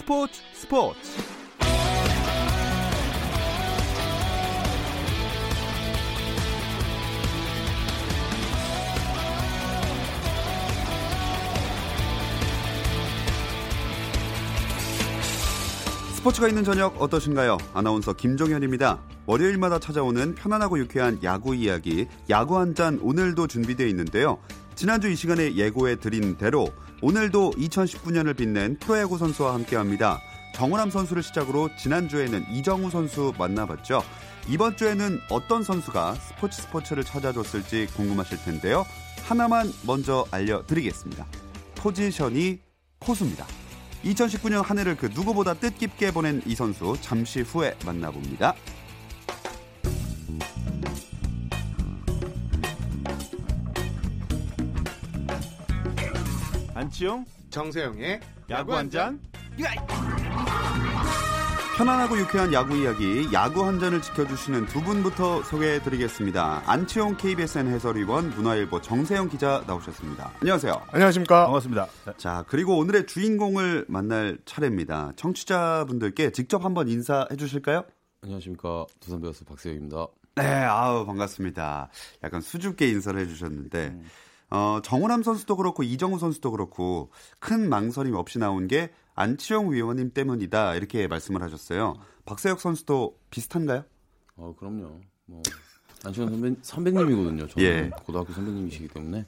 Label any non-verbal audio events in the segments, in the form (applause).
스포츠 스포츠 스포츠가 있는 저녁 어떠신가요? 아나운서 김종현입니다. 월요일마다 찾아오는 편안하고 유쾌한 야구 이야기, 야구 한 잔 오늘도 준비되어 있는데요. 지난주 이 시간에 예고해 드린 대로 오늘도 2019년을 빛낸 프로야구 선수와 함께 합니다. 정우람 선수를 시작으로 지난주에는 이정우 선수 만나봤죠. 이번 주에는 어떤 선수가 스포츠 스포츠를 찾아줬을지 궁금하실 텐데요. 하나만 먼저 알려드리겠습니다. 포지션이 포수입니다. 2019년 한 해를 그 누구보다 뜻깊게 보낸 이 선수 잠시 후에 만나봅니다. 안치용 정세영의 야구 한 잔. 편안하고 유쾌한 야구 이야기, 야구 한 잔을 지켜주시는 두 분부터 소개해드리겠습니다. 안치홍 KBSN 해설위원, 문화일보 정세영 기자 나오셨습니다. 안녕하세요. 안녕하십니까 반갑습니다. 자, 그리고 오늘의 주인공을 만날 차례입니다. 청취자분들께 직접 한번 인사해 주실까요? 안녕하십니까 두산 베어스 박세혁입니다. 네, 아우 반갑습니다. 약간 수줍게 인사를 해주셨는데 어, 정우람 선수도 그렇고 이정우 선수도 그렇고 큰 망설임 없이 나온 게 안치홍 위원님 때문이다 이렇게 말씀을 하셨어요. 박세혁 선수도 비슷한가요? 어 그럼요. 뭐 안치원 선배 선배님이거든요. 저는 예. 고등학교 선배님이시기 때문에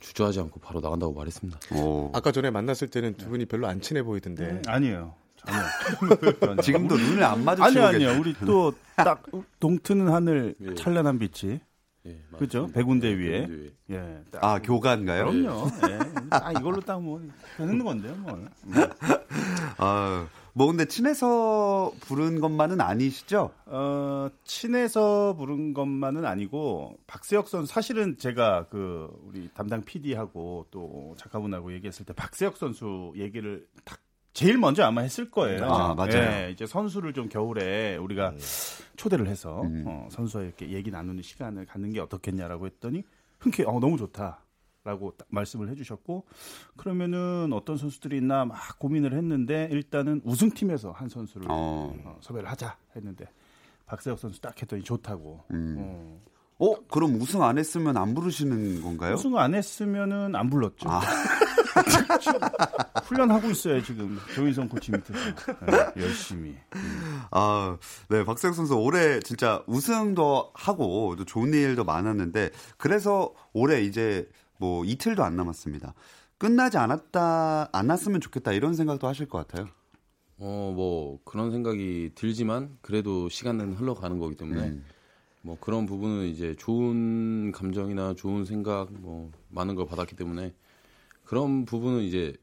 주저하지 않고 바로 나간다고 말했습니다. 오. 아까 전에 만났을 때는 두 분이 별로 안 친해 보이던데 아니에요. 전혀. (laughs) 지금도 눈을 안 마주치고 아니요, 아니요. 우리 또 딱 (laughs) 동트는 하늘 예. 찬란한 빛이. 예, 그죠? 맞습니다. 백운대 네, 위에. 예. 딱아 교가인가요? 그럼요. 예. 아, 이걸로 딱 뭐, 하는 건데요, 뭐. 아, 뭐 근데 친해서 부른 것만은 아니시죠? 어, 친해서 부른 것만은 아니고, 박세혁 선수, 사실은 제가 그, 우리 담당 PD하고 또 작가분하고 얘기했을 때, 박세혁 선수 얘기를 딱 제일 먼저 아마 했을 거예요. 아, 맞아요. 예, 이제 선수를 좀 겨울에 우리가 초대를 해서, 음. 어, 선수와 이렇게 얘기 나누는 시간을 갖는 게 어떻겠냐라고 했더니, 흔쾌히, 어, 너무 좋다. 라고 딱 말씀을 해주셨고 그러면은 어떤 선수들이 있나 막 고민을 했는데 일단은 우승팀에서 한 선수를 어. 어, 섭외를 하자 했는데 박세혁 선수 딱 했더니 좋다고. 음. 어. 어, 그럼 우승 안 했으면 안 부르시는 건가요? 우승 안 했으면은 안 불렀죠. 아. (laughs) (laughs) 훈련하고 있어요 지금 조인성 코치 밑에서 네, 열심히. 아, 네, 박세혁 선수 올해 진짜 우승도 하고 또 좋은 일도 많았는데 그래서 올해 이제 뭐 이틀도 안 남았습니다. 끝나지 않았다, 않았으면 좋겠다 이런 생각도 하실 것 같아요. 어, 뭐 그런 생각이 들지만 그래도 시간은 흘러가는 거기 때문에 음. 뭐 그런 부분은 이제 좋은 감정이나 좋은 생각 뭐 많은 걸 받았기 때문에 그런 부분은 이제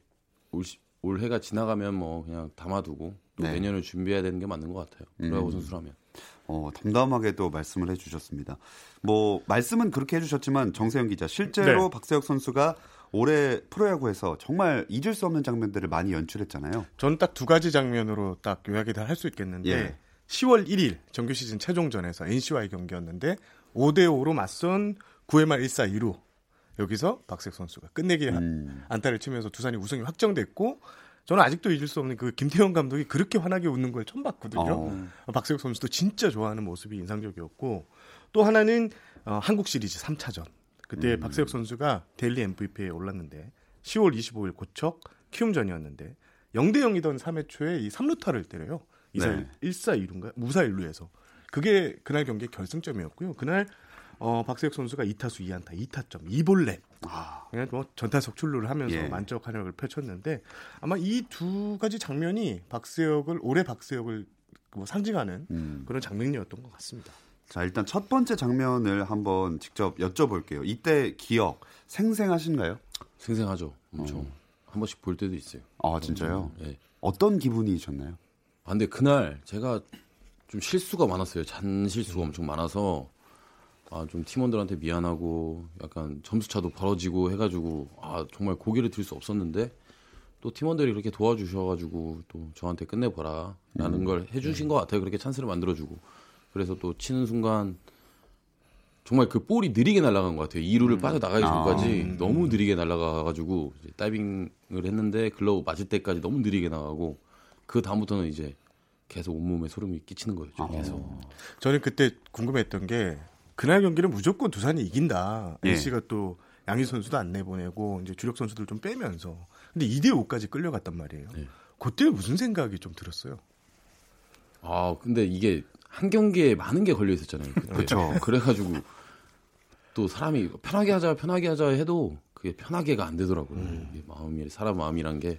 올, 시- 올 해가 지나가면 뭐 그냥 담아두고 또 네. 내년을 준비해야 되는 게 맞는 것 같아요. 프로야구 음. 선수라면. 어, 담담하게 또 말씀을 해주셨습니다. 뭐 말씀은 그렇게 해주셨지만 정세영 기자 실제로 네. 박세혁 선수가 올해 프로야구에서 정말 잊을 수 없는 장면들을 많이 연출했잖아요. 저는 딱 두 가지 장면으로 딱 요약이 다 할 수 있겠는데 예. 10월 1일 정규 시즌 최종전에서 NC와의 경기였는데 5대 5로 맞선 9회 말 1사 2루 여기서 박세혁 선수가 끝내기 음. 안타를 치면서 두산이 우승이 확정됐고 저는 아직도 잊을 수 없는 그 김태형 감독이 그렇게 환하게 웃는 걸 처음 봤거든요. 어. 박세혁 선수도 진짜 좋아하는 모습이 인상적이었고 또 하나는 어, 한국 시리즈 3차전 그때 음. 박세혁 선수가 daily MVP에 올랐는데 10월 25일 고척 키움전이었는데 0대 0이던 3회 초에 이 3루타를 때려요. 이사 네. 1사 2루인가 무사 1루에서 그게 그날 경기의 결승점이었고요. 그날 어, 박세혁 선수가 2타수 2안타 2타점 2볼넷 아, 그냥 뭐 전타석 출루를 하면서 예. 만족 한역을 펼쳤는데 아마 이 두 가지 장면이 박세혁을 올해 박세혁을 뭐 상징하는 음. 그런 장면이었던 것 같습니다. 자, 일단 첫 번째 장면을 한번 직접 여쭤볼게요. 이때 기억 생생하신가요? 생생하죠. 엄청 어. 한 번씩 볼 때도 있어요. 아, 진짜요? 예. 어떤 기분이셨나요? 아, 근데 그날 제가 좀 실수가 많았어요. 잔 실수가 엄청 많아서 아, 좀 팀원들한테 미안하고 약간 점수차도 벌어지고 해가지고 아, 정말 고개를 들 수 없었는데 또 팀원들이 그렇게 도와주셔가지고 또 저한테 끝내보라 라는 걸 해주신 것 같아요. 그렇게 찬스를 만들어주고 그래서 또 치는 순간 정말 그 볼이 느리게 날아간 것 같아요. 2루를 빠져나가기 전까지 너무 느리게 날아가가지고 이제 다이빙을 했는데 글러브 맞을 때까지 너무 느리게 나가고 그 다음부터는 이제 계속 온몸에 소름이 끼치는 거예요. 좀 계속. 저는 그때 궁금했던 게 그날 경기는 무조건 두산이 이긴다. 예. NC가 또 양희 선수도 안 내보내고 이제 주력 선수들 좀 빼면서 근데 2대 5까지 끌려갔단 말이에요. 네. 그때 무슨 생각이 좀 들었어요? 아 근데 이게 한 경기에 많은 게 걸려 있었잖아요. 그때. 그렇죠. (laughs) 그래가지고 또 사람이 편하게 하자 편하게 하자 해도 그게 편하게가 안 되더라고요. 이게 마음이 사람 마음이란 게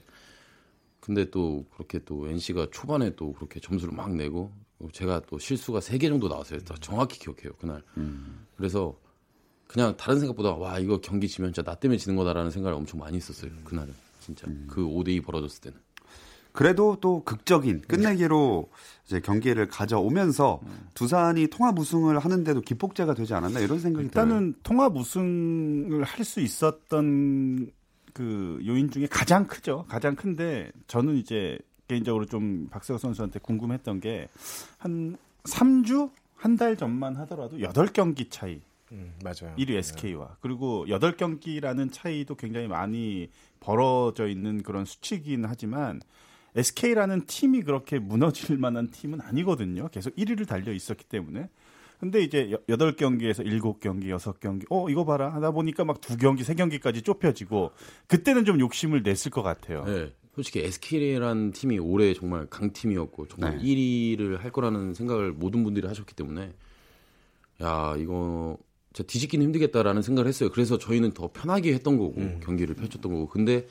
근데 또 그렇게 또 NC가 초반에 또 그렇게 점수를 막 내고 제가 또 실수가 세개 정도 나왔어요. 다 정확히 기억해요 그날. 그래서 그냥 다른 생각보다 와 이거 경기 지면 진짜 나 때문에 지는 거다라는 생각을 엄청 많이 했었어요. 그날은 진짜 그 5대2 벌어졌을 때는. 그래도 또 극적인 끝내기로 이제 경기를 가져오면서 두산이 통합 우승을 하는데도 기폭제가 되지 않았나 이런 생각이 들어요. 일단은 통합 우승을 할 수 있었던 그 요인 중에 가장 크죠. 가장 큰데 저는 이제 개인적으로 좀 박세호 선수한테 궁금했던 게 한 3주 한 달 전만 하더라도 8경기 차이. 음, 맞아요. 1위 SK와 그리고 8경기라는 차이도 굉장히 많이 벌어져 있는 그런 수치이긴 하지만 SK라는 팀이 그렇게 무너질 만한 팀은 아니거든요. 계속 1위를 달려 있었기 때문에. 근데 이제 8경기에서 7경기, 6경기, 어, 이거 봐라. 하다 보니까 막 2경기, 3경기까지 좁혀지고, 그때는 좀 욕심을 냈을 것 같아요. 네. 솔직히 SK라는 팀이 올해 정말 강팀이었고 정말 네. 1위를 할 거라는 생각을 모든 분들이 하셨기 때문에 야 이거 진짜 뒤집기는 힘들겠다라는 생각을 했어요. 그래서 저희는 더 편하게 했던 거고 경기를 펼쳤던 거고 근데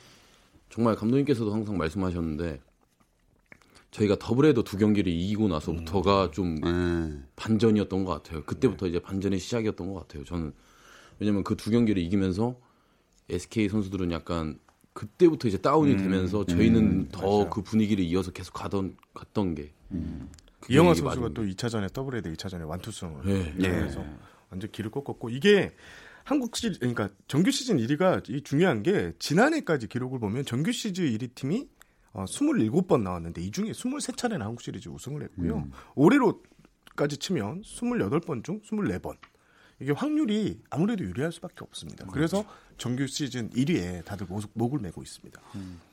정말 감독님께서도 항상 말씀하셨는데 저희가 더블헤더 두 경기를 이기고 나서부터가 좀 네. 반전이었던 것 같아요. 그때부터 이제 반전의 시작이었던 것 같아요. 저는 왜냐면 그 두 경기를 이기면서 SK 선수들은 약간 그때부터 이제 다운이 되면서 저희는 더 그 분위기를 이어서 계속 가던 갔던 게 그게 이영하 선수가 또 2차전에 더블헤더 2차전에 완투승을 네. 예. 그래서 완전 길을 꺾었고 이게 한국 시 그러니까 정규 시즌 1위가 이 중요한 게 지난해까지 기록을 보면 정규 시즌 1위 팀이 어, 27번 나왔는데 이 중에 23차례나 한국 시리즈 우승을 했고요. 올해로까지 치면 28번 중 24번. 이게 확률이 아무래도 유리할 수밖에 없습니다. 그래서 정규 시즌 1위에 다들 목, 목을 메고 있습니다.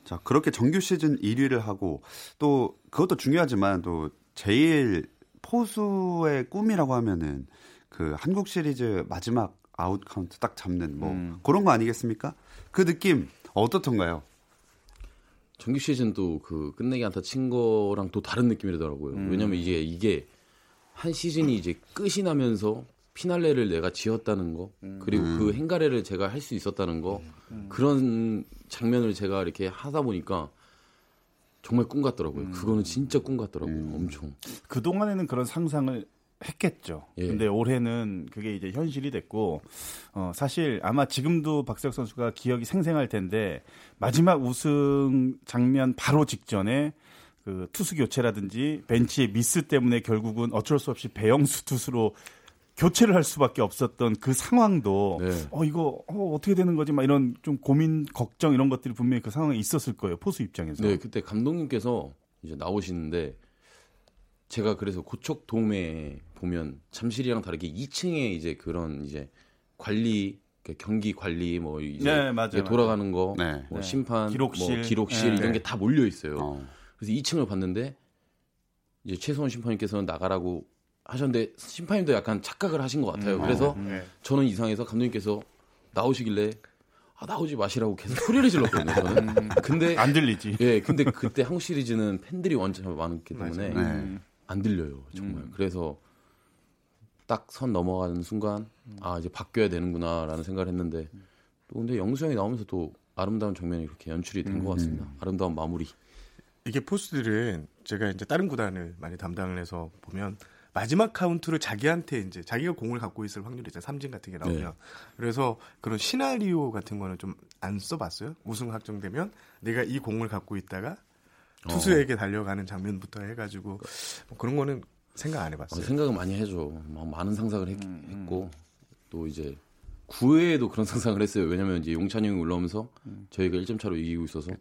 자, 그렇게 정규 시즌 1위를 하고 또 그것도 중요하지만 또 제일 포수의 꿈이라고 하면은 그 한국 시리즈 마지막 아웃 카운트 딱 잡는 뭐 그런 거 아니겠습니까? 그 느낌 어떻던가요? 정규 시즌도 그 끝내기 안타 친 거랑 또 다른 느낌이더라고요. 왜냐면 이게 이게 한 시즌이 이제 끝이 나면서 피날레를 내가 지었다는 거 그리고 그 헹가래를 제가 할 수 있었다는 거 그런 장면을 제가 이렇게 하다 보니까 정말 꿈 같더라고요. 그거는 진짜 꿈 같더라고요. 엄청. 그 동안에는 그런 상상을 했겠죠. 예. 근데 올해는 그게 이제 현실이 됐고, 어, 사실 아마 지금도 박세혁 선수가 기억이 생생할 텐데, 마지막 우승 장면 바로 직전에 그 투수 교체라든지 벤치의 미스 때문에 결국은 어쩔 수 없이 배영수 투수로 교체를 할 수밖에 없었던 그 상황도 네. 어 이거 어, 어떻게 되는 거지 막 이런 좀 고민 걱정 이런 것들이 분명히 그 상황에 있었을 거예요 포수 입장에서 네, 그때 감독님께서 이제 나오시는데 제가 그래서 고척 돔에 보면 잠실이랑 다르게 2층에 이제 그런 이제 관리 그 경기 관리 뭐 이제 네, 맞아요, 돌아가는 거, 네. 뭐 네. 심판, 기록실. 뭐 기록실 네. 이런 게 다 몰려 있어요. 어. 그래서 2층을 봤는데 이제 최소원 심판님께서는 나가라고 하셨는데 심판님도 약간 착각을 하신 것 같아요. 그래서 네. 저는 이상해서 감독님께서 나오시길래 아 나오지 마시라고 계속 소리를 질렀거든요. 저는. 근데 안 들리지. 예, 근데 그때 한국 시리즈는 팬들이 완전 많기 때문에 네. 안 들려요, 정말. 그래서 딱 선 넘어가는 순간 아 이제 바뀌어야 되는구나라는 생각을 했는데 또 근데 영수 형이 나오면서 또 아름다운 장면이 그렇게 연출이 된 것 같습니다. 아름다운 마무리. 이게 포수들은 제가 이제 다른 구단을 많이 담당을 해서 보면 마지막 카운트를 자기한테 이제 자기가 공을 갖고 있을 확률이 이제 삼진 같은 게 나오면 네. 그래서 그런 시나리오 같은 거는 좀 안 써봤어요. 우승 확정되면 내가 이 공을 갖고 있다가 투수에게 달려가는 장면부터 해가지고 뭐 그런 거는 생각 안 어, 해봤어요. 생각은 많이 해줘. 막 많은 상상을 했, 고또 이제 9회에도 그런 (laughs) 상상을 했어요. 왜냐면 이제 용찬이 형이 올라오면서 저희가 1점 차로 이기고 있어서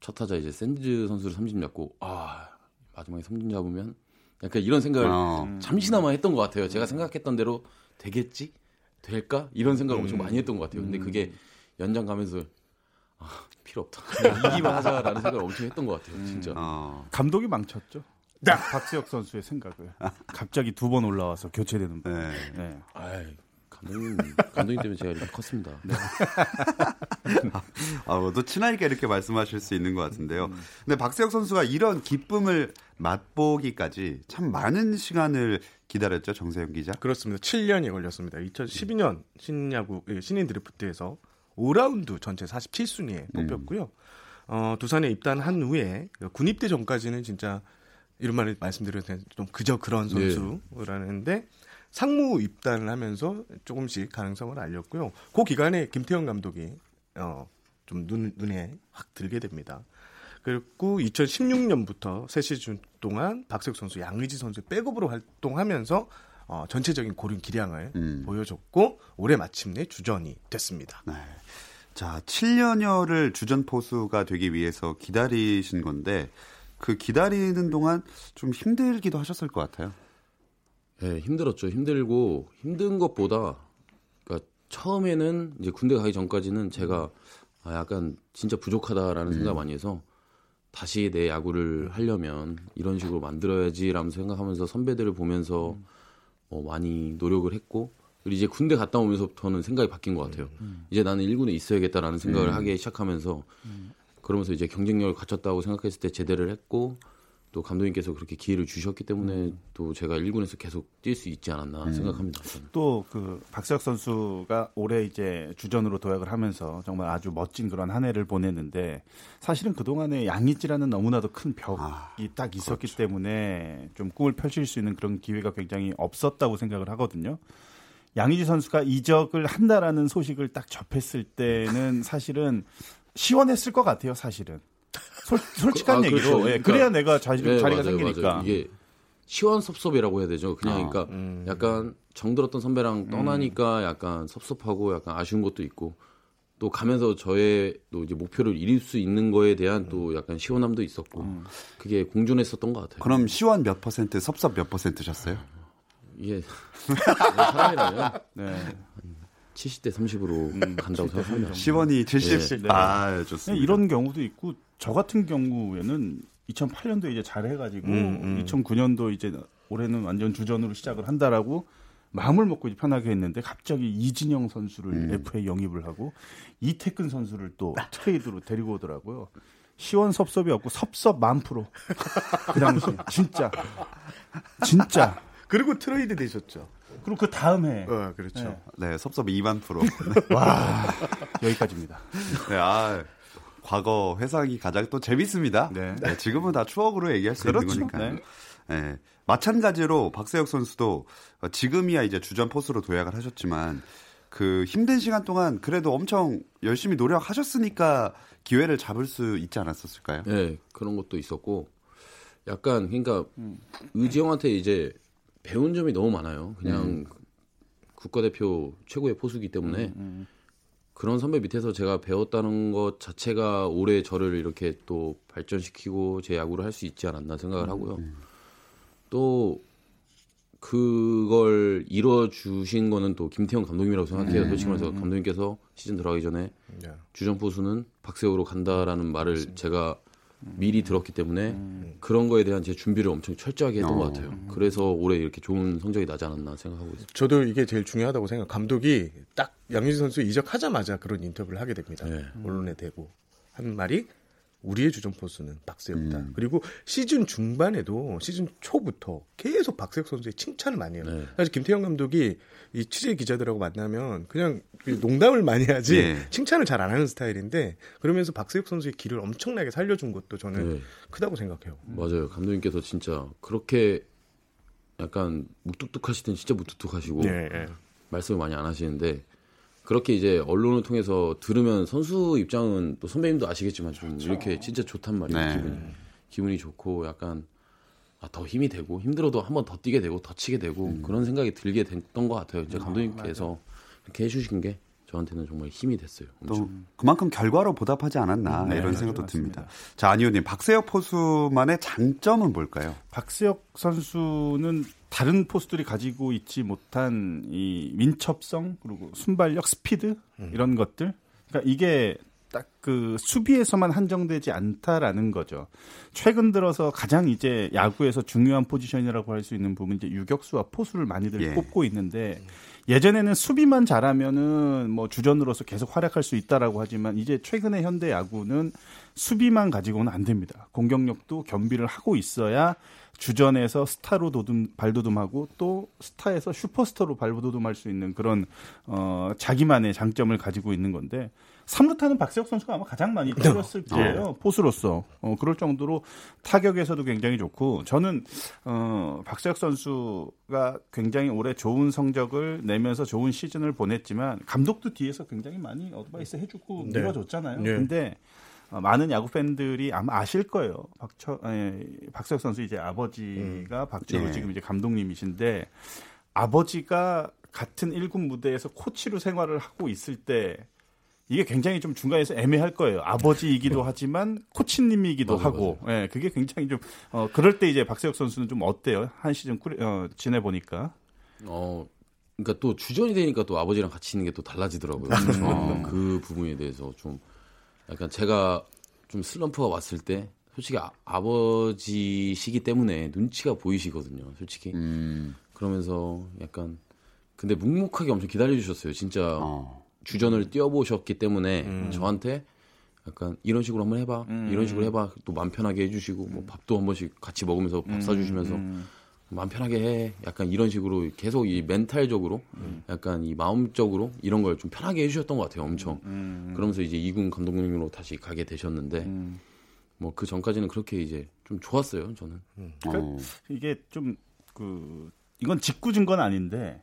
첫 타자 이제 샌즈 선수를 삼진 잡고 아 마지막에 삼진 잡으면 약간 이런 생각을 어. 잠시나마 했던 것 같아요. 제가 생각했던 대로 되겠지? 될까? 이런 생각을 엄청 많이 했던 것 같아요. 근데 그게 연장 가면서 아, 필요 없다. (laughs) 이기만 하자라는 생각을 엄청 했던 것 같아요. 진짜. 어. 감독이 망쳤죠. 박세혁 선수의 생각을 갑자기 두 번 올라와서 교체되는. 거. 네. 네. 아이, 감독님, 감독님 때문에 제가 이렇게 컸습니다. (laughs) 아, 뭐또 친하니까 이렇게 말씀하실 수 있는 것 같은데요. 근데 박세혁 선수가 이런 기쁨을 맛보기까지 참 많은 시간을 기다렸죠, 정세영 기자. 그렇습니다. 7년이 걸렸습니다. 2012년 신야구 예, 신인 드래프트에서 5라운드 전체 47순위에 뽑혔고요. 어, 두산에 입단한 후에 군입대 전까지는 진짜 이런 말을 말씀드려도 되는 좀 그저 그런 네. 선수라는데 상무 입단을 하면서 조금씩 가능성을 알렸고요. 그 기간에 김태형 감독이 어, 좀 눈, 눈에 확 들게 됩니다. 그리고 2016년부터 새 시즌 동안 박세욱 선수, 양의지 선수 백업으로 활동하면서 어, 전체적인 고른 기량을 음. 보여줬고 올해 마침내 주전이 됐습니다. 네. 자, 7년여를 주전 포수가 되기 위해서 기다리신 건데 그 기다리는 동안 좀 힘들기도 하셨을 것 같아요. 네, 힘들었죠. 힘들고 힘든 것보다 그러니까 처음에는 이제 군대 가기 전까지는 제가 아, 약간 진짜 부족하다라는 생각 많이 해서 다시 내 야구를 하려면 이런 식으로 만들어야지라는 생각하면서 선배들을 보면서 어, 많이 노력을 했고 그리고 이제 군대 갔다 오면서부터는 생각이 바뀐 것 같아요. 이제 나는 1군에 있어야겠다라는 생각을 하기 시작하면서 그러면서 이제 경쟁력을 갖췄다고 생각했을 때 제대를 했고 또 감독님께서 그렇게 기회를 주셨기 때문에 또 제가 1군에서 계속 뛸 수 있지 않았나 생각합니다. 저는. 또그 박세혁 선수가 올해 이제 주전으로 도약을 하면서 정말 아주 멋진 그런 한 해를 보냈는데 사실은 그 동안에 양이지라는 너무나도 큰 벽이 아, 딱 있었기 때문에 좀 꿈을 펼칠 수 있는 그런 기회가 굉장히 없었다고 생각을 하거든요. 양의지 선수가 이적을 한다라는 소식을 딱 접했을 때는 사실은 시원했을 것 같아요, 사실은. 솔, 솔직한 그- 아, 얘기로. 그렇죠. 예, 그래야 내가 자리, 네, 자리가 맞아요, 생기니까. 맞아요. 이게 시원섭섭이라고 해야 되죠. 그냥 아, 그러니까 음. 약간 정들었던 선배랑 떠나니까 약간 섭섭하고 약간 아쉬운 것도 있고 또 가면서 저의 또 이제 목표를 이룰 수 있는 거에 대한 또 약간 시원함도 있었고 그게 공존했었던 것 같아요. 그럼 시원 몇 퍼센트, 섭섭 몇 퍼센트셨어요? 이게 (laughs) 사람이라면 네. 70대 30으로 간다고 생각합니다. 시원이 70. 네. 아, 좋습니다. 이런 경우도 있고 저 같은 경우에는 2008년도 이제 잘해가지고 음, 음. 2009년도 이제 올해는 완전 주전으로 시작을 한다라고 마음을 먹고 이제 편하게 했는데 갑자기 이진영 선수를 음. FA 영입을 하고 이태근 선수를 또 트레이드로 데리고 오더라고요. 시원 섭섭이 없고 섭섭 만 프로. 그 당시 진짜 진짜. 그리고 트레이드 되셨죠. 그리고 그 다음 해 어, 그렇죠. 네. 네, 섭섭 2만 프로. (laughs) 와 여기까지입니다. 네, 아, 과거 회상이 가장 또 재밌습니다. 네. 네, 지금은 다 추억으로 얘기할 수 그렇죠. 있는 거니까요. 네. 네. 마찬가지로 박세혁 선수도 어, 지금이야 이제 주전 포수로 도약을 하셨지만 그 힘든 시간 동안 그래도 엄청 열심히 노력하셨으니까 기회를 잡을 수 있지 않았었을까요? 네, 그런 것도 있었고 약간 그러니까 의지형한테 이제 배운 점이 너무 많아요. 그냥 국가대표 최고의 포수기 때문에 그런 선배 밑에서 제가 배웠다는 것 자체가 올해 저를 이렇게 또 발전시키고 제 야구를 할 수 있지 않았나 생각을 하고요. 또 그걸 이뤄 주신 거는 또 김태형 감독님이라고 생각해요. 솔직히 말해서 감독님께서 시즌 들어가기 전에 네. 주전 포수는 박세호로 간다라는 말을 제가 미리 들었기 때문에 그런 거에 대한 제 준비를 엄청 철저하게 했던 어. 것 같아요. 그래서 올해 이렇게 좋은 성적이 나지 않았나 생각하고 있습니다. 저도 이게 제일 중요하다고 생각. 감독이 딱 양의지 선수 이적하자마자 그런 인터뷰를 하게 됩니다. 네. 언론에 대고 한 말이 우리의 주전 포수는 박세혁이다. 음. 그리고 시즌 중반에도 시즌 초부터 계속 박세혁 선수의 칭찬을 많이 해요. 네. 사실 김태형 감독이 이 취재 기자들하고 만나면 그냥 농담을 많이 하지 예. 칭찬을 잘 안 하는 스타일인데 그러면서 박세혁 선수의 길을 엄청나게 살려준 것도 저는 네. 크다고 생각해요. 맞아요. 감독님께서 진짜 그렇게 약간 묵뚝뚝하시던 진짜 묵뚝뚝하시고 네, 네. 말씀을 많이 안 하시는데 그렇게 이제 언론을 통해서 들으면 선수 입장은 또 선배님도 아시겠지만 좀 이렇게 진짜 좋단 말이에요. 네. 기분이 기분이 좋고 약간 아, 더 힘이 되고 힘들어도 한 번 더 뛰게 되고 더 치게 되고 그런 생각이 들게 됐던 것 같아요. 이제 감독님께서 이렇게 해주신 게 저한테는 정말 힘이 됐어요. 엄청. 또 그만큼 결과로 보답하지 않았나 네, 이런 맞아요. 생각도 맞습니다. 듭니다. 자, 안희호님, 박세혁 포수만의 장점은 뭘까요? 박세혁 선수는 다른 포수들이 가지고 있지 못한 이 민첩성 그리고 순발력, 스피드 이런 것들. 그러니까 이게 딱그 수비에서만 한정되지 않다라는 거죠. 최근 들어서 가장 이제 야구에서 중요한 포지션이라고 할 수 있는 부분 이제 유격수와 포수를 많이들 예. 꼽고 있는데 예전에는 수비만 잘하면은 뭐 주전으로서 계속 활약할 수 있다라고 하지만 이제 최근의 현대 야구는 수비만 가지고는 안 됩니다. 공격력도 겸비를 하고 있어야 주전에서 스타로 도둠 발도둠하고 또 스타에서 슈퍼스타로 발도둠할 수 있는 그런 어 자기만의 장점을 가지고 있는 건데 삼루타는 박세혁 선수가 아마 가장 많이 때렸을 거예요 포수로서 어 그럴 정도로 타격에서도 굉장히 좋고 저는 어 박세혁 선수가 굉장히 올해 좋은 성적을 내면서 좋은 시즌을 보냈지만 감독도 뒤에서 굉장히 많이 어드바이스 해주고 네. 밀어줬잖아요. 네. 근데 어, 많은 야구 팬들이 아마 아실 거예요. 박철, 에, 박세혁 선수 이제 아버지가 박철우 예. 지금 이제 감독님이신데 아버지가 같은 1군 무대에서 코치로 생활을 하고 있을 때 이게 굉장히 좀 중간에서 애매할 거예요. 아버지이기도 하지만 코치님이기도 맞아요, 하고, 예, 그게 굉장히 좀 어, 그럴 때 이제 박세혁 선수는 좀 어때요? 한 시즌 꾸리, 어, 지내 보니까. 어, 그러니까 또 주전이 되니까 또 아버지랑 같이 있는 게 또 달라지더라고요. 저는 그 부분에 대해서 좀 약간 제가 좀 슬럼프가 왔을 때 솔직히 아, 아버지시기 때문에 눈치가 보이시거든요. 솔직히 음, 그러면서 약간 근데 묵묵하게 엄청 기다려 주셨어요. 진짜 어. 주전을 뛰어보셨기 때문에 저한테 약간 이런 식으로 한번 해봐, 이런 식으로 해봐, 또 마음 편하게 해주시고 뭐 밥도 한 번씩 같이 먹으면서 밥 사주시면서 마음 편하게 해, 약간 이런 식으로 계속 이 멘탈적으로, 약간 이 마음적으로 이런 걸 좀 편하게 해주셨던 것 같아요, 엄청. 그러면서 이제 이군 감독님으로 다시 가게 되셨는데 뭐그 전까지는 그렇게 이제 좀 좋았어요, 저는. 어. 이게 좀 그 이건 직구준 건 아닌데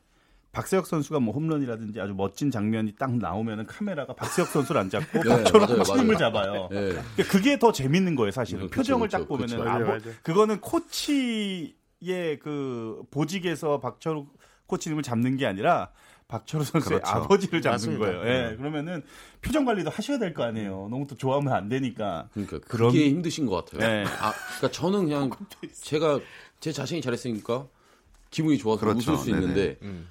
박세혁 선수가 뭐 홈런이라든지 아주 멋진 장면이 딱 나오면은 카메라가 박세혁 선수를 안 잡고 (laughs) 네, 박철호 코치님을. 잡아요. 예. 그러니까 그게 더 재밌는 거예요, 사실은. 음, 그쵸, 표정을 그쵸, 딱 보면은 그쵸. 아, 뭐. 그거는 코치의 그 보직에서 박철호 코치님을 잡는 게 아니라 박철호 선수의 그렇죠. 아버지를 잡는 맞습니다. 거예요. 예. 그러면은 표정 관리도 하셔야 될 거 아니에요. 너무 또 좋아하면 안 되니까. 그러니까 그런- 그게 힘드신 것 같아요. 네. 아, 그러니까 저는 그냥 (laughs) 제가 제 자신이 잘했으니까 기분이 좋아서 그렇죠. 웃을 수 네네. 있는데 음.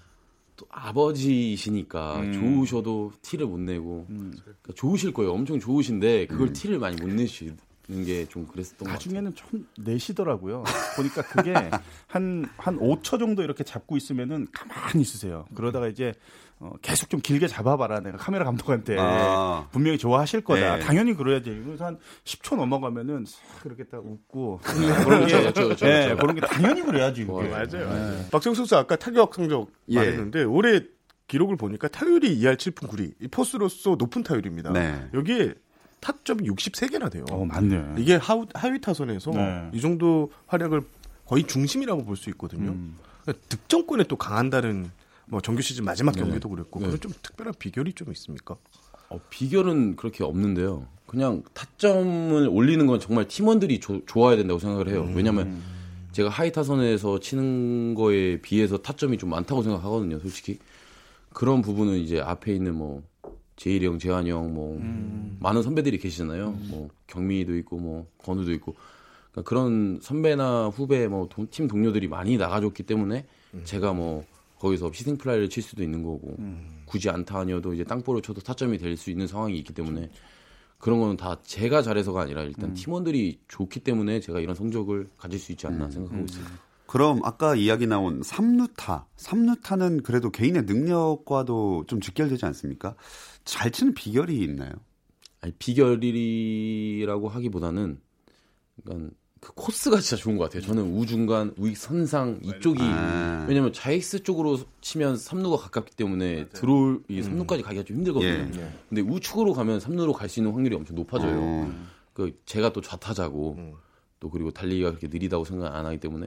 또 아버지시니까 음. 좋으셔도 티를 못 내고 그러니까 좋으실 거예요. 엄청 좋으신데 그걸 음. 티를 많이 못 내시는 게 좀 그랬었던 것 같아요. 나중에는 좀 내시더라고요. 보니까 그게 한, 한 5초 정도 이렇게 잡고 있으면은 가만히 있으세요. 그러다가 이제 어, 계속 좀 길게 잡아봐라. 내가 카메라 감독한테. 아. 분명히 좋아하실 거다. 네. 당연히 그래야지. 그래서 한 10초 넘어가면은 싹 그렇게 딱 웃고. 그런 그런 게 게, 그렇죠, 그렇죠, 예, 그렇죠. 그런 게 당연히 그래야지. 맞아요. 맞아요. 박정 선수 아까 타격 성적 예. 말했는데 올해 기록을 보니까 타율이 2할 7푼 9리. 이 포스로서 높은 타율입니다. 네. 여기에 타점이 63개나 돼요. 어, 맞네. 이게 하우, 하위 타선에서 네. 이 정도 활약을 거의 중심이라고 볼 수 있거든요. 음. 그러니까 득점권에 또 강한다는 뭐 정규 시즌 마지막 네. 경기도 그랬고 네. 그런 좀 특별한 비결이 좀 있습니까? 어, 비결은 그렇게 없는데요. 그냥 타점을 올리는 건 정말 팀원들이 조- 좋아야 된다고 생각을 해요. 왜냐면 제가 하이 타선에서 치는 거에 비해서 타점이 좀 많다고 생각하거든요, 솔직히. 그런 부분은 이제 앞에 있는 뭐 제일이 형, 재환이 형, 뭐 많은 선배들이 계시잖아요. 뭐 경민이도 있고 뭐 건우도 있고. 그러니까 그런 선배나 후배 뭐팀 동료들이 많이 나가줬기 때문에 제가 뭐 거기서 희생 플라이를 칠 수도 있는 거고 굳이 안타 아니어도 이제 땅볼을 쳐도 타점이 될 수 있는 상황이 있기 때문에 그런 거는 다 제가 잘해서가 아니라 일단 팀원들이 좋기 때문에 제가 이런 성적을 가질 수 있지 않나 생각하고 있습니다. 그럼 아까 이야기 나온 삼루타, 삼루타는 그래도 개인의 능력과도 좀 직결되지 않습니까? 잘 치는 비결이 있나요? 아니, 비결이라고 하기보다는 그러니까 그 코스가 진짜 좋은 것 같아요. 저는 우중간, 우익 선상 이쪽이 아. 왜냐면 좌익수 쪽으로 치면 삼루가 가깝기 때문에 들어올 이 삼루까지 가기가 좀 힘들거든요. 예. 근데 우측으로 가면 삼루로 갈 수 있는 확률이 엄청 높아져요. 어. 그 제가 또 좌타자고 음. 또 그리고 달리기가 그렇게 느리다고 생각 안 하기 때문에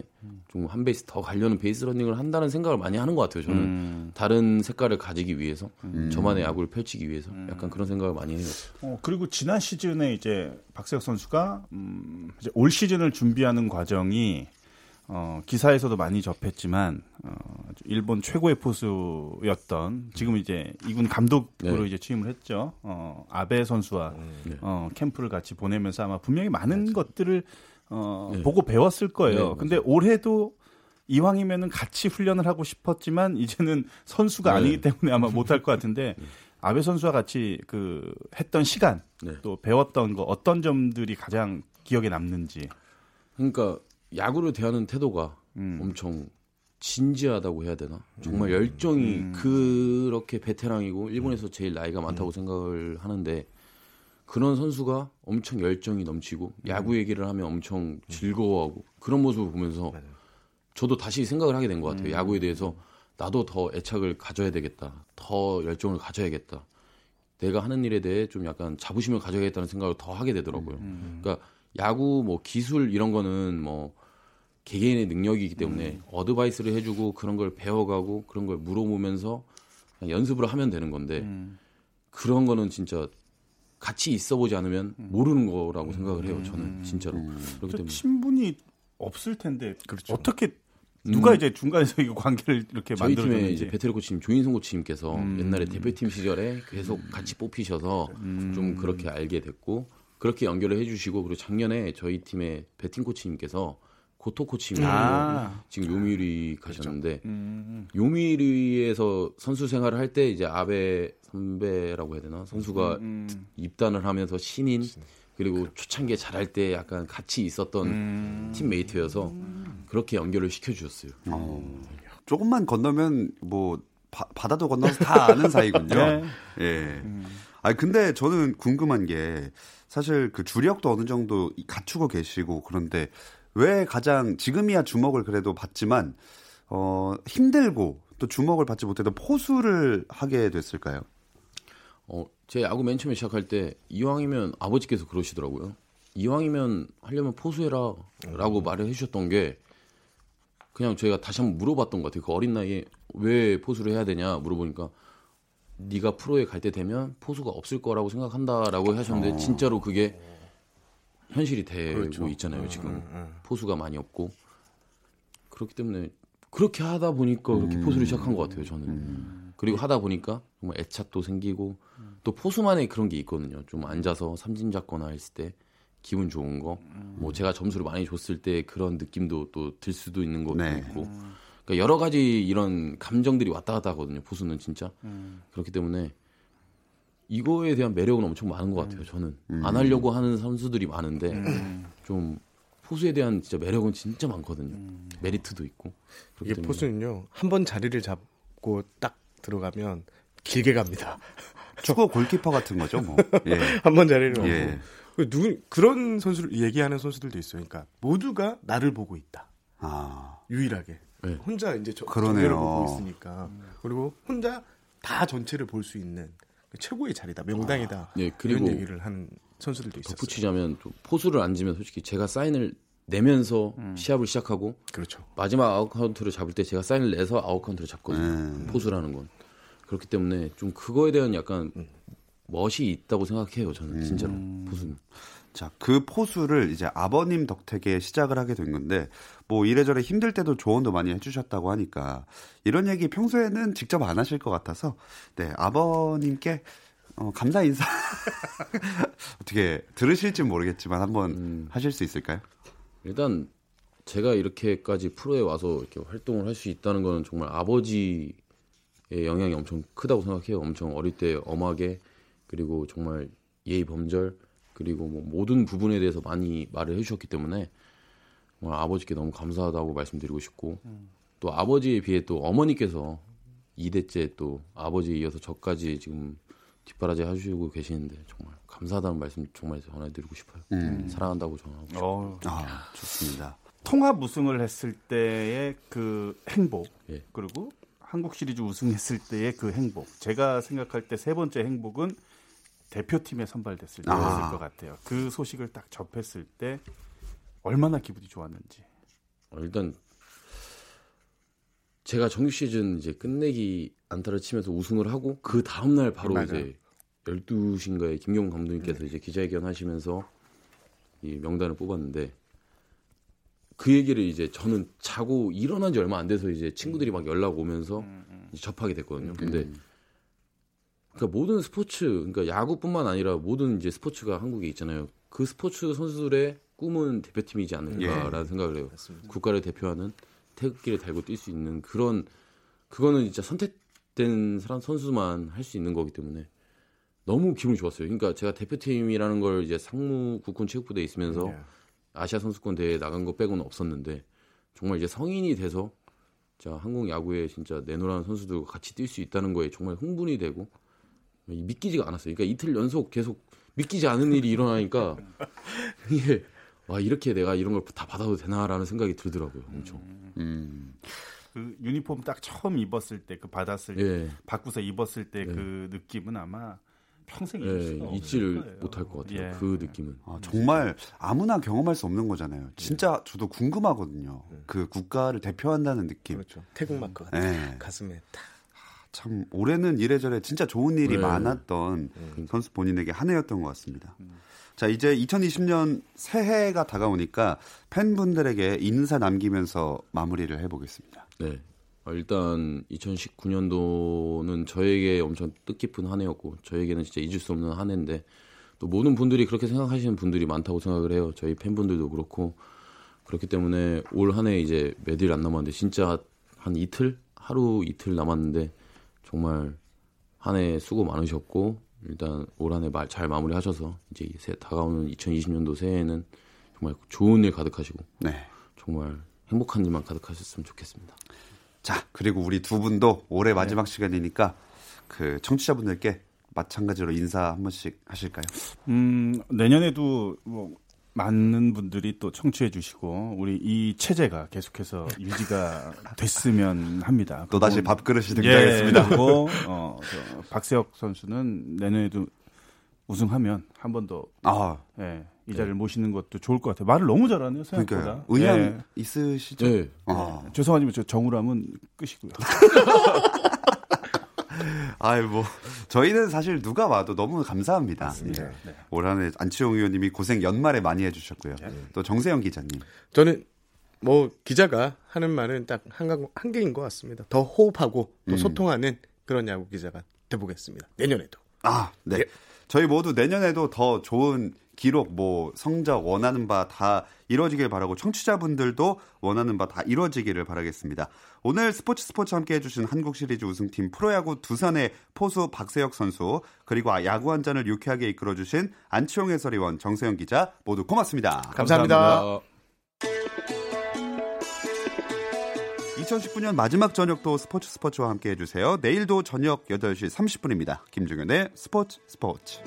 좀 한 베이스 더 가려는 베이스 러닝을 한다는 생각을 많이 하는 것 같아요. 저는 음. 다른 색깔을 가지기 위해서 저만의 야구를 펼치기 위해서 약간 그런 생각을 많이 해요. 어, 그리고 지난 시즌에 이제 박세혁 선수가 음, 이제 올 시즌을 준비하는 과정이 어, 기사에서도 많이 접했지만 어, 일본 최고의 포수였던 지금 이제 이군 감독으로 네. 이제 취임을 했죠. 어, 아베 선수와 네. 어, 캠프를 같이 보내면서 아마 분명히 많은 것들을 어, 네. 보고 배웠을 거예요. 네, 근데 올해도 이왕이면은 같이 훈련을 하고 싶었지만 이제는 선수가 네. 아니기 때문에 아마 (laughs) 못할 것 같은데 아베 선수와 같이 그 했던 시간 네. 또 배웠던 거 어떤 점들이 가장 기억에 남는지. 그러니까 야구를 대하는 태도가 음. 엄청 진지하다고 해야 되나? 정말 열정이 음. 그렇게 베테랑이고 일본에서 제일 나이가 많다고 생각을 하는데 그런 선수가 엄청 열정이 넘치고 야구 얘기를 하면 엄청 즐거워하고 그런 모습을 보면서 저도 다시 생각을 하게 된 것 같아요. 야구에 대해서 나도 더 애착을 가져야 되겠다. 더 열정을 가져야겠다. 내가 하는 일에 대해 좀 약간 자부심을 가져야겠다는 생각을 더 하게 되더라고요. 그러니까 야구 뭐 기술 이런 거는 뭐 개개인의 능력이기 때문에 어드바이스를 해주고 그런 걸 배워가고 그런 걸 물어보면서 연습을 하면 되는 건데 그런 거는 진짜 같이 있어보지 않으면 모르는 거라고 생각을 해요. 저는 진짜로. 그렇기 저 때문에. 친분이 없을 텐데 그렇죠. 어떻게 누가 이제 중간에서 이 관계를 이렇게 저희 팀에 만들어줬는지. 이제 베테랑 코치님 조인성 코치님께서 옛날에 대표팀 시절에 계속 같이 뽑히셔서 좀 그렇게 알게 됐고 그렇게 연결을 해주시고 그리고 작년에 저희 팀의 배팅 코치님께서 고토 코치님 아. 지금 요미우리 가셨는데 음. 요미우리에서 선수 생활을 할 때 이제 아베 선배라고 해야 되나 선수가 음. 입단을 하면서 신인 그리고 초창기에 잘할 때 약간 같이 있었던 음. 팀메이트여서 그렇게 연결을 시켜주셨어요. 어, 조금만 건너면 뭐 바, 바다도 건너서 다 아는 사이군요. (laughs) 네. 예. 아 근데 저는 궁금한 게 사실 그 주력도 어느 정도 갖추고 계시고 그런데 왜 가장 지금이야 주목을 그래도 받지만 어 힘들고 또 주목을 받지 못해도 포수를 하게 됐을까요? 어, 제 야구 맨 처음에 시작할 때 이왕이면 아버지께서 그러시더라고요. 이왕이면 하려면 포수해라 라고 말을 해주셨던 게 그냥 저희가 다시 한번 물어봤던 것 같아요. 그 어린 나이에 왜 포수를 해야 되냐 물어보니까 네가 프로에 갈 때 되면 포수가 없을 거라고 생각한다라고 하셨는데 진짜로 그게 현실이 되고 있잖아요. 지금 포수가 많이 없고 그렇기 때문에 그렇게 하다 보니까 그렇게 포수를 시작한 것 같아요. 저는 그리고 하다 보니까 정말 애착도 생기고 또 포수만의 그런 게 있거든요. 좀 앉아서 삼진 잡거나 했을 때 기분 좋은 거, 뭐 제가 점수를 많이 줬을 때 그런 느낌도 또 들 수도 있는 것도 네. 있고, 그러니까 여러 가지 이런 감정들이 왔다 갔다 하거든요. 포수는 진짜 그렇기 때문에 이거에 대한 매력은 엄청 많은 것 같아요. 저는 안 하려고 하는 선수들이 많은데 좀 포수에 대한 진짜 매력은 진짜 많거든요. 메리트도 있고. 이게 때문에 포수는요 한 번 자리를 잡고 딱 들어가면 길게 갑니다. (laughs) 축구 골키퍼 같은 거죠, 뭐. (laughs) 예. 한번 자리를 잡고 예. 그 누구 그런 선수를 얘기하는 선수들도 있어요. 그러니까 모두가 나를 보고 있다. 아. 유일하게 네. 혼자 이제 저, 그러네요. 전체를 보고 있으니까 그리고 혼자 다 전체를 볼 수 있는 최고의 자리다 명당이다 네, 그리고 이런 얘기를 하는 선수들도 있었어요. 덧붙이자면 좀 포수를 앉으면 솔직히 제가 사인을 내면서 시합을 시작하고 그렇죠. 마지막 아웃 카운트를 잡을 때 제가 사인을 내서 아웃 카운트를 잡거든요. 음. 포수라는 건 그렇기 때문에 좀 그거에 대한 약간 멋이 있다고 생각해요. 저는 진짜로 포수는. 자, 그 포수를 이제 아버님 덕택에 시작을 하게 된 건데, 뭐 이래저래 힘들 때도 조언도 많이 해주셨다고 하니까, 이런 얘기 평소에는 직접 안 하실 것 같아서, 네, 아버님께, 어, 감사 인사. (laughs) 어떻게 들으실지 모르겠지만 한번 하실 수 있을까요? 일단 제가 이렇게까지 프로에 와서 이렇게 활동을 할 수 있다는 거는 정말 아버지의 영향이 엄청 크다고 생각해요. 엄청 어릴 때 엄하게 그리고 정말 예의 범절 그리고 뭐 모든 부분에 대해서 많이 말을 해주셨기 때문에 정말 아버지께 너무 감사하다고 말씀드리고 싶고 또 아버지에 비해 또 어머니께서 2대째 또 아버지에 이어서 저까지 지금 뒷바라지 해주시고 계시는데 정말 감사하다는 말씀 정말 전해드리고 싶어요. 사랑한다고 전하고 싶어요. 어, 아, 좋습니다. 통합 우승을 했을 때의 그 행복 예. 그리고 한국 시리즈 우승했을 때의 그 행복. 제가 생각할 때 세 번째 행복은 대표팀에 선발됐을 때였을 아. 것 같아요. 그 소식을 딱 접했을 때 얼마나 기분이 좋았는지. 어, 일단 제가 정규 시즌 이제 끝내기 안타를 치면서 우승을 하고 그 다음 날 바로 맞아요. 이제 12시인가에 김경훈 감독님께서 네. 이제 기자회견 하시면서 이 명단을 뽑았는데 그 얘기를 이제 저는 자고 일어난 지 얼마 안 돼서 이제 친구들이 막 연락 오면서 이제 접하게 됐거든요. 근데 그러니까 모든 스포츠, 그러니까 야구뿐만 아니라 모든 이제 스포츠가 한국에 있잖아요. 그 스포츠 선수들의 꿈은 대표팀이지 않을까라는 생각을 해요. 국가를 대표하는 태극기를 달고 뛸 수 있는 그런 그거는 진짜 선택 된 사람 선수만 할 수 있는 거기 때문에 너무 기분이 좋았어요. 그러니까 제가 대표팀이라는 걸 이제 상무 국군 체육부대에 있으면서 네. 아시아 선수권 대회 나간 거 빼고는 없었는데 정말 이제 성인이 돼서 자 한국 야구에 진짜 내노라는 선수들과 같이 뛸 수 있다는 거에 정말 흥분이 되고 믿기지가 않았어요. 그러니까 이틀 연속 계속 믿기지 않은 일이 일어나니까 (laughs) 이게 와 이렇게 내가 이런 걸 다 받아도 되나라는 생각이 들더라고요. 엄청. 음. 그 유니폼 딱 처음 입었을 때 그 받았을 때 예. 바꾸서 입었을 때그 느낌은 아마 평생 예, 잊지를. 못할 것 같아요. 예. 그 느낌은. 아, 정말 아무나 경험할 수 없는 거잖아요. 진짜 저도 궁금하거든요. 그 국가를 대표한다는 느낌. 그렇죠. 태국 마크가 네. 가슴에 딱. 참 올해는 이래저래 진짜 좋은 일이 네. 많았던 선수 본인에게 한 해였던 것 같습니다. 자 이제 2020년 새해가 다가오니까 팬분들에게 인사 남기면서 마무리를 해보겠습니다. 네. 어, 일단 2019년도는 저에게 엄청 뜻깊은 한 해였고 저에게는 진짜 잊을 수 없는 한 해인데 또 모든 분들이 그렇게 생각하시는 분들이 많다고 생각을 해요. 저희 팬분들도 그렇고 그렇기 때문에 올 한 해 이제 몇일안 남았는데 진짜 한 이틀 하루 이틀 남았는데 정말 한 해 수고 많으셨고 일단 올 한 해 잘 마무리하셔서 이제 다가오는 2020년도 새해에는 정말 좋은 일 가득하시고 네. 정말 행복한 일만 가득하셨으면 좋겠습니다. 자 그리고 우리 두 분도 올해 마지막 시간이니까 그 청취자분들께 마찬가지로 인사 한 번씩 하실까요? 음, 내년에도 뭐 많은 분들이 또 청취해 주시고 우리 이 체제가 계속해서 유지가 됐으면 합니다. 또 다시 밥그릇이 등장했습니다. 예, 그리고 어, 저 박세혁 선수는 내년에도 우승하면 한 번 더 아 예, 이 자리를 모시는 것도 좋을 것 같아요. 말을 너무 잘하네요, 생각보다. 그러니까요. 의향 예. 있으시죠? 네. 아, 죄송하지만 저 정우람은 끄시고요. (laughs) 아이 뭐 저희는 사실 누가 와도 너무 감사합니다. 예. 네. 올 한해 안치홍 의원님이 고생 연말에 많이 해주셨고요. 또 정세영 기자님. 저는 뭐 기자가 하는 말은 딱 한, 한 개인 것 같습니다. 더 호흡하고 또 음. 소통하는 그런 야구 기자가 돼보겠습니다. 내년에도. 아, 네. 저희 모두 내년에도 더 좋은 기록, 뭐 성적 원하는 바 다 이루어지길 바라고 청취자분들도 원하는 바 다 이루어지기를 바라겠습니다. 오늘 스포츠 스포츠 함께 해주신 한국 시리즈 우승팀 프로야구 두산의 포수 박세혁 선수 그리고 야구 한 잔을 유쾌하게 이끌어주신 안치홍 해설위원 정세영 기자 모두 고맙습니다. 감사합니다. 2019년 마지막 저녁도 스포츠 스포츠와 함께 해주세요. 내일도 저녁 8시 30분입니다. 김종현의 스포츠 스포츠.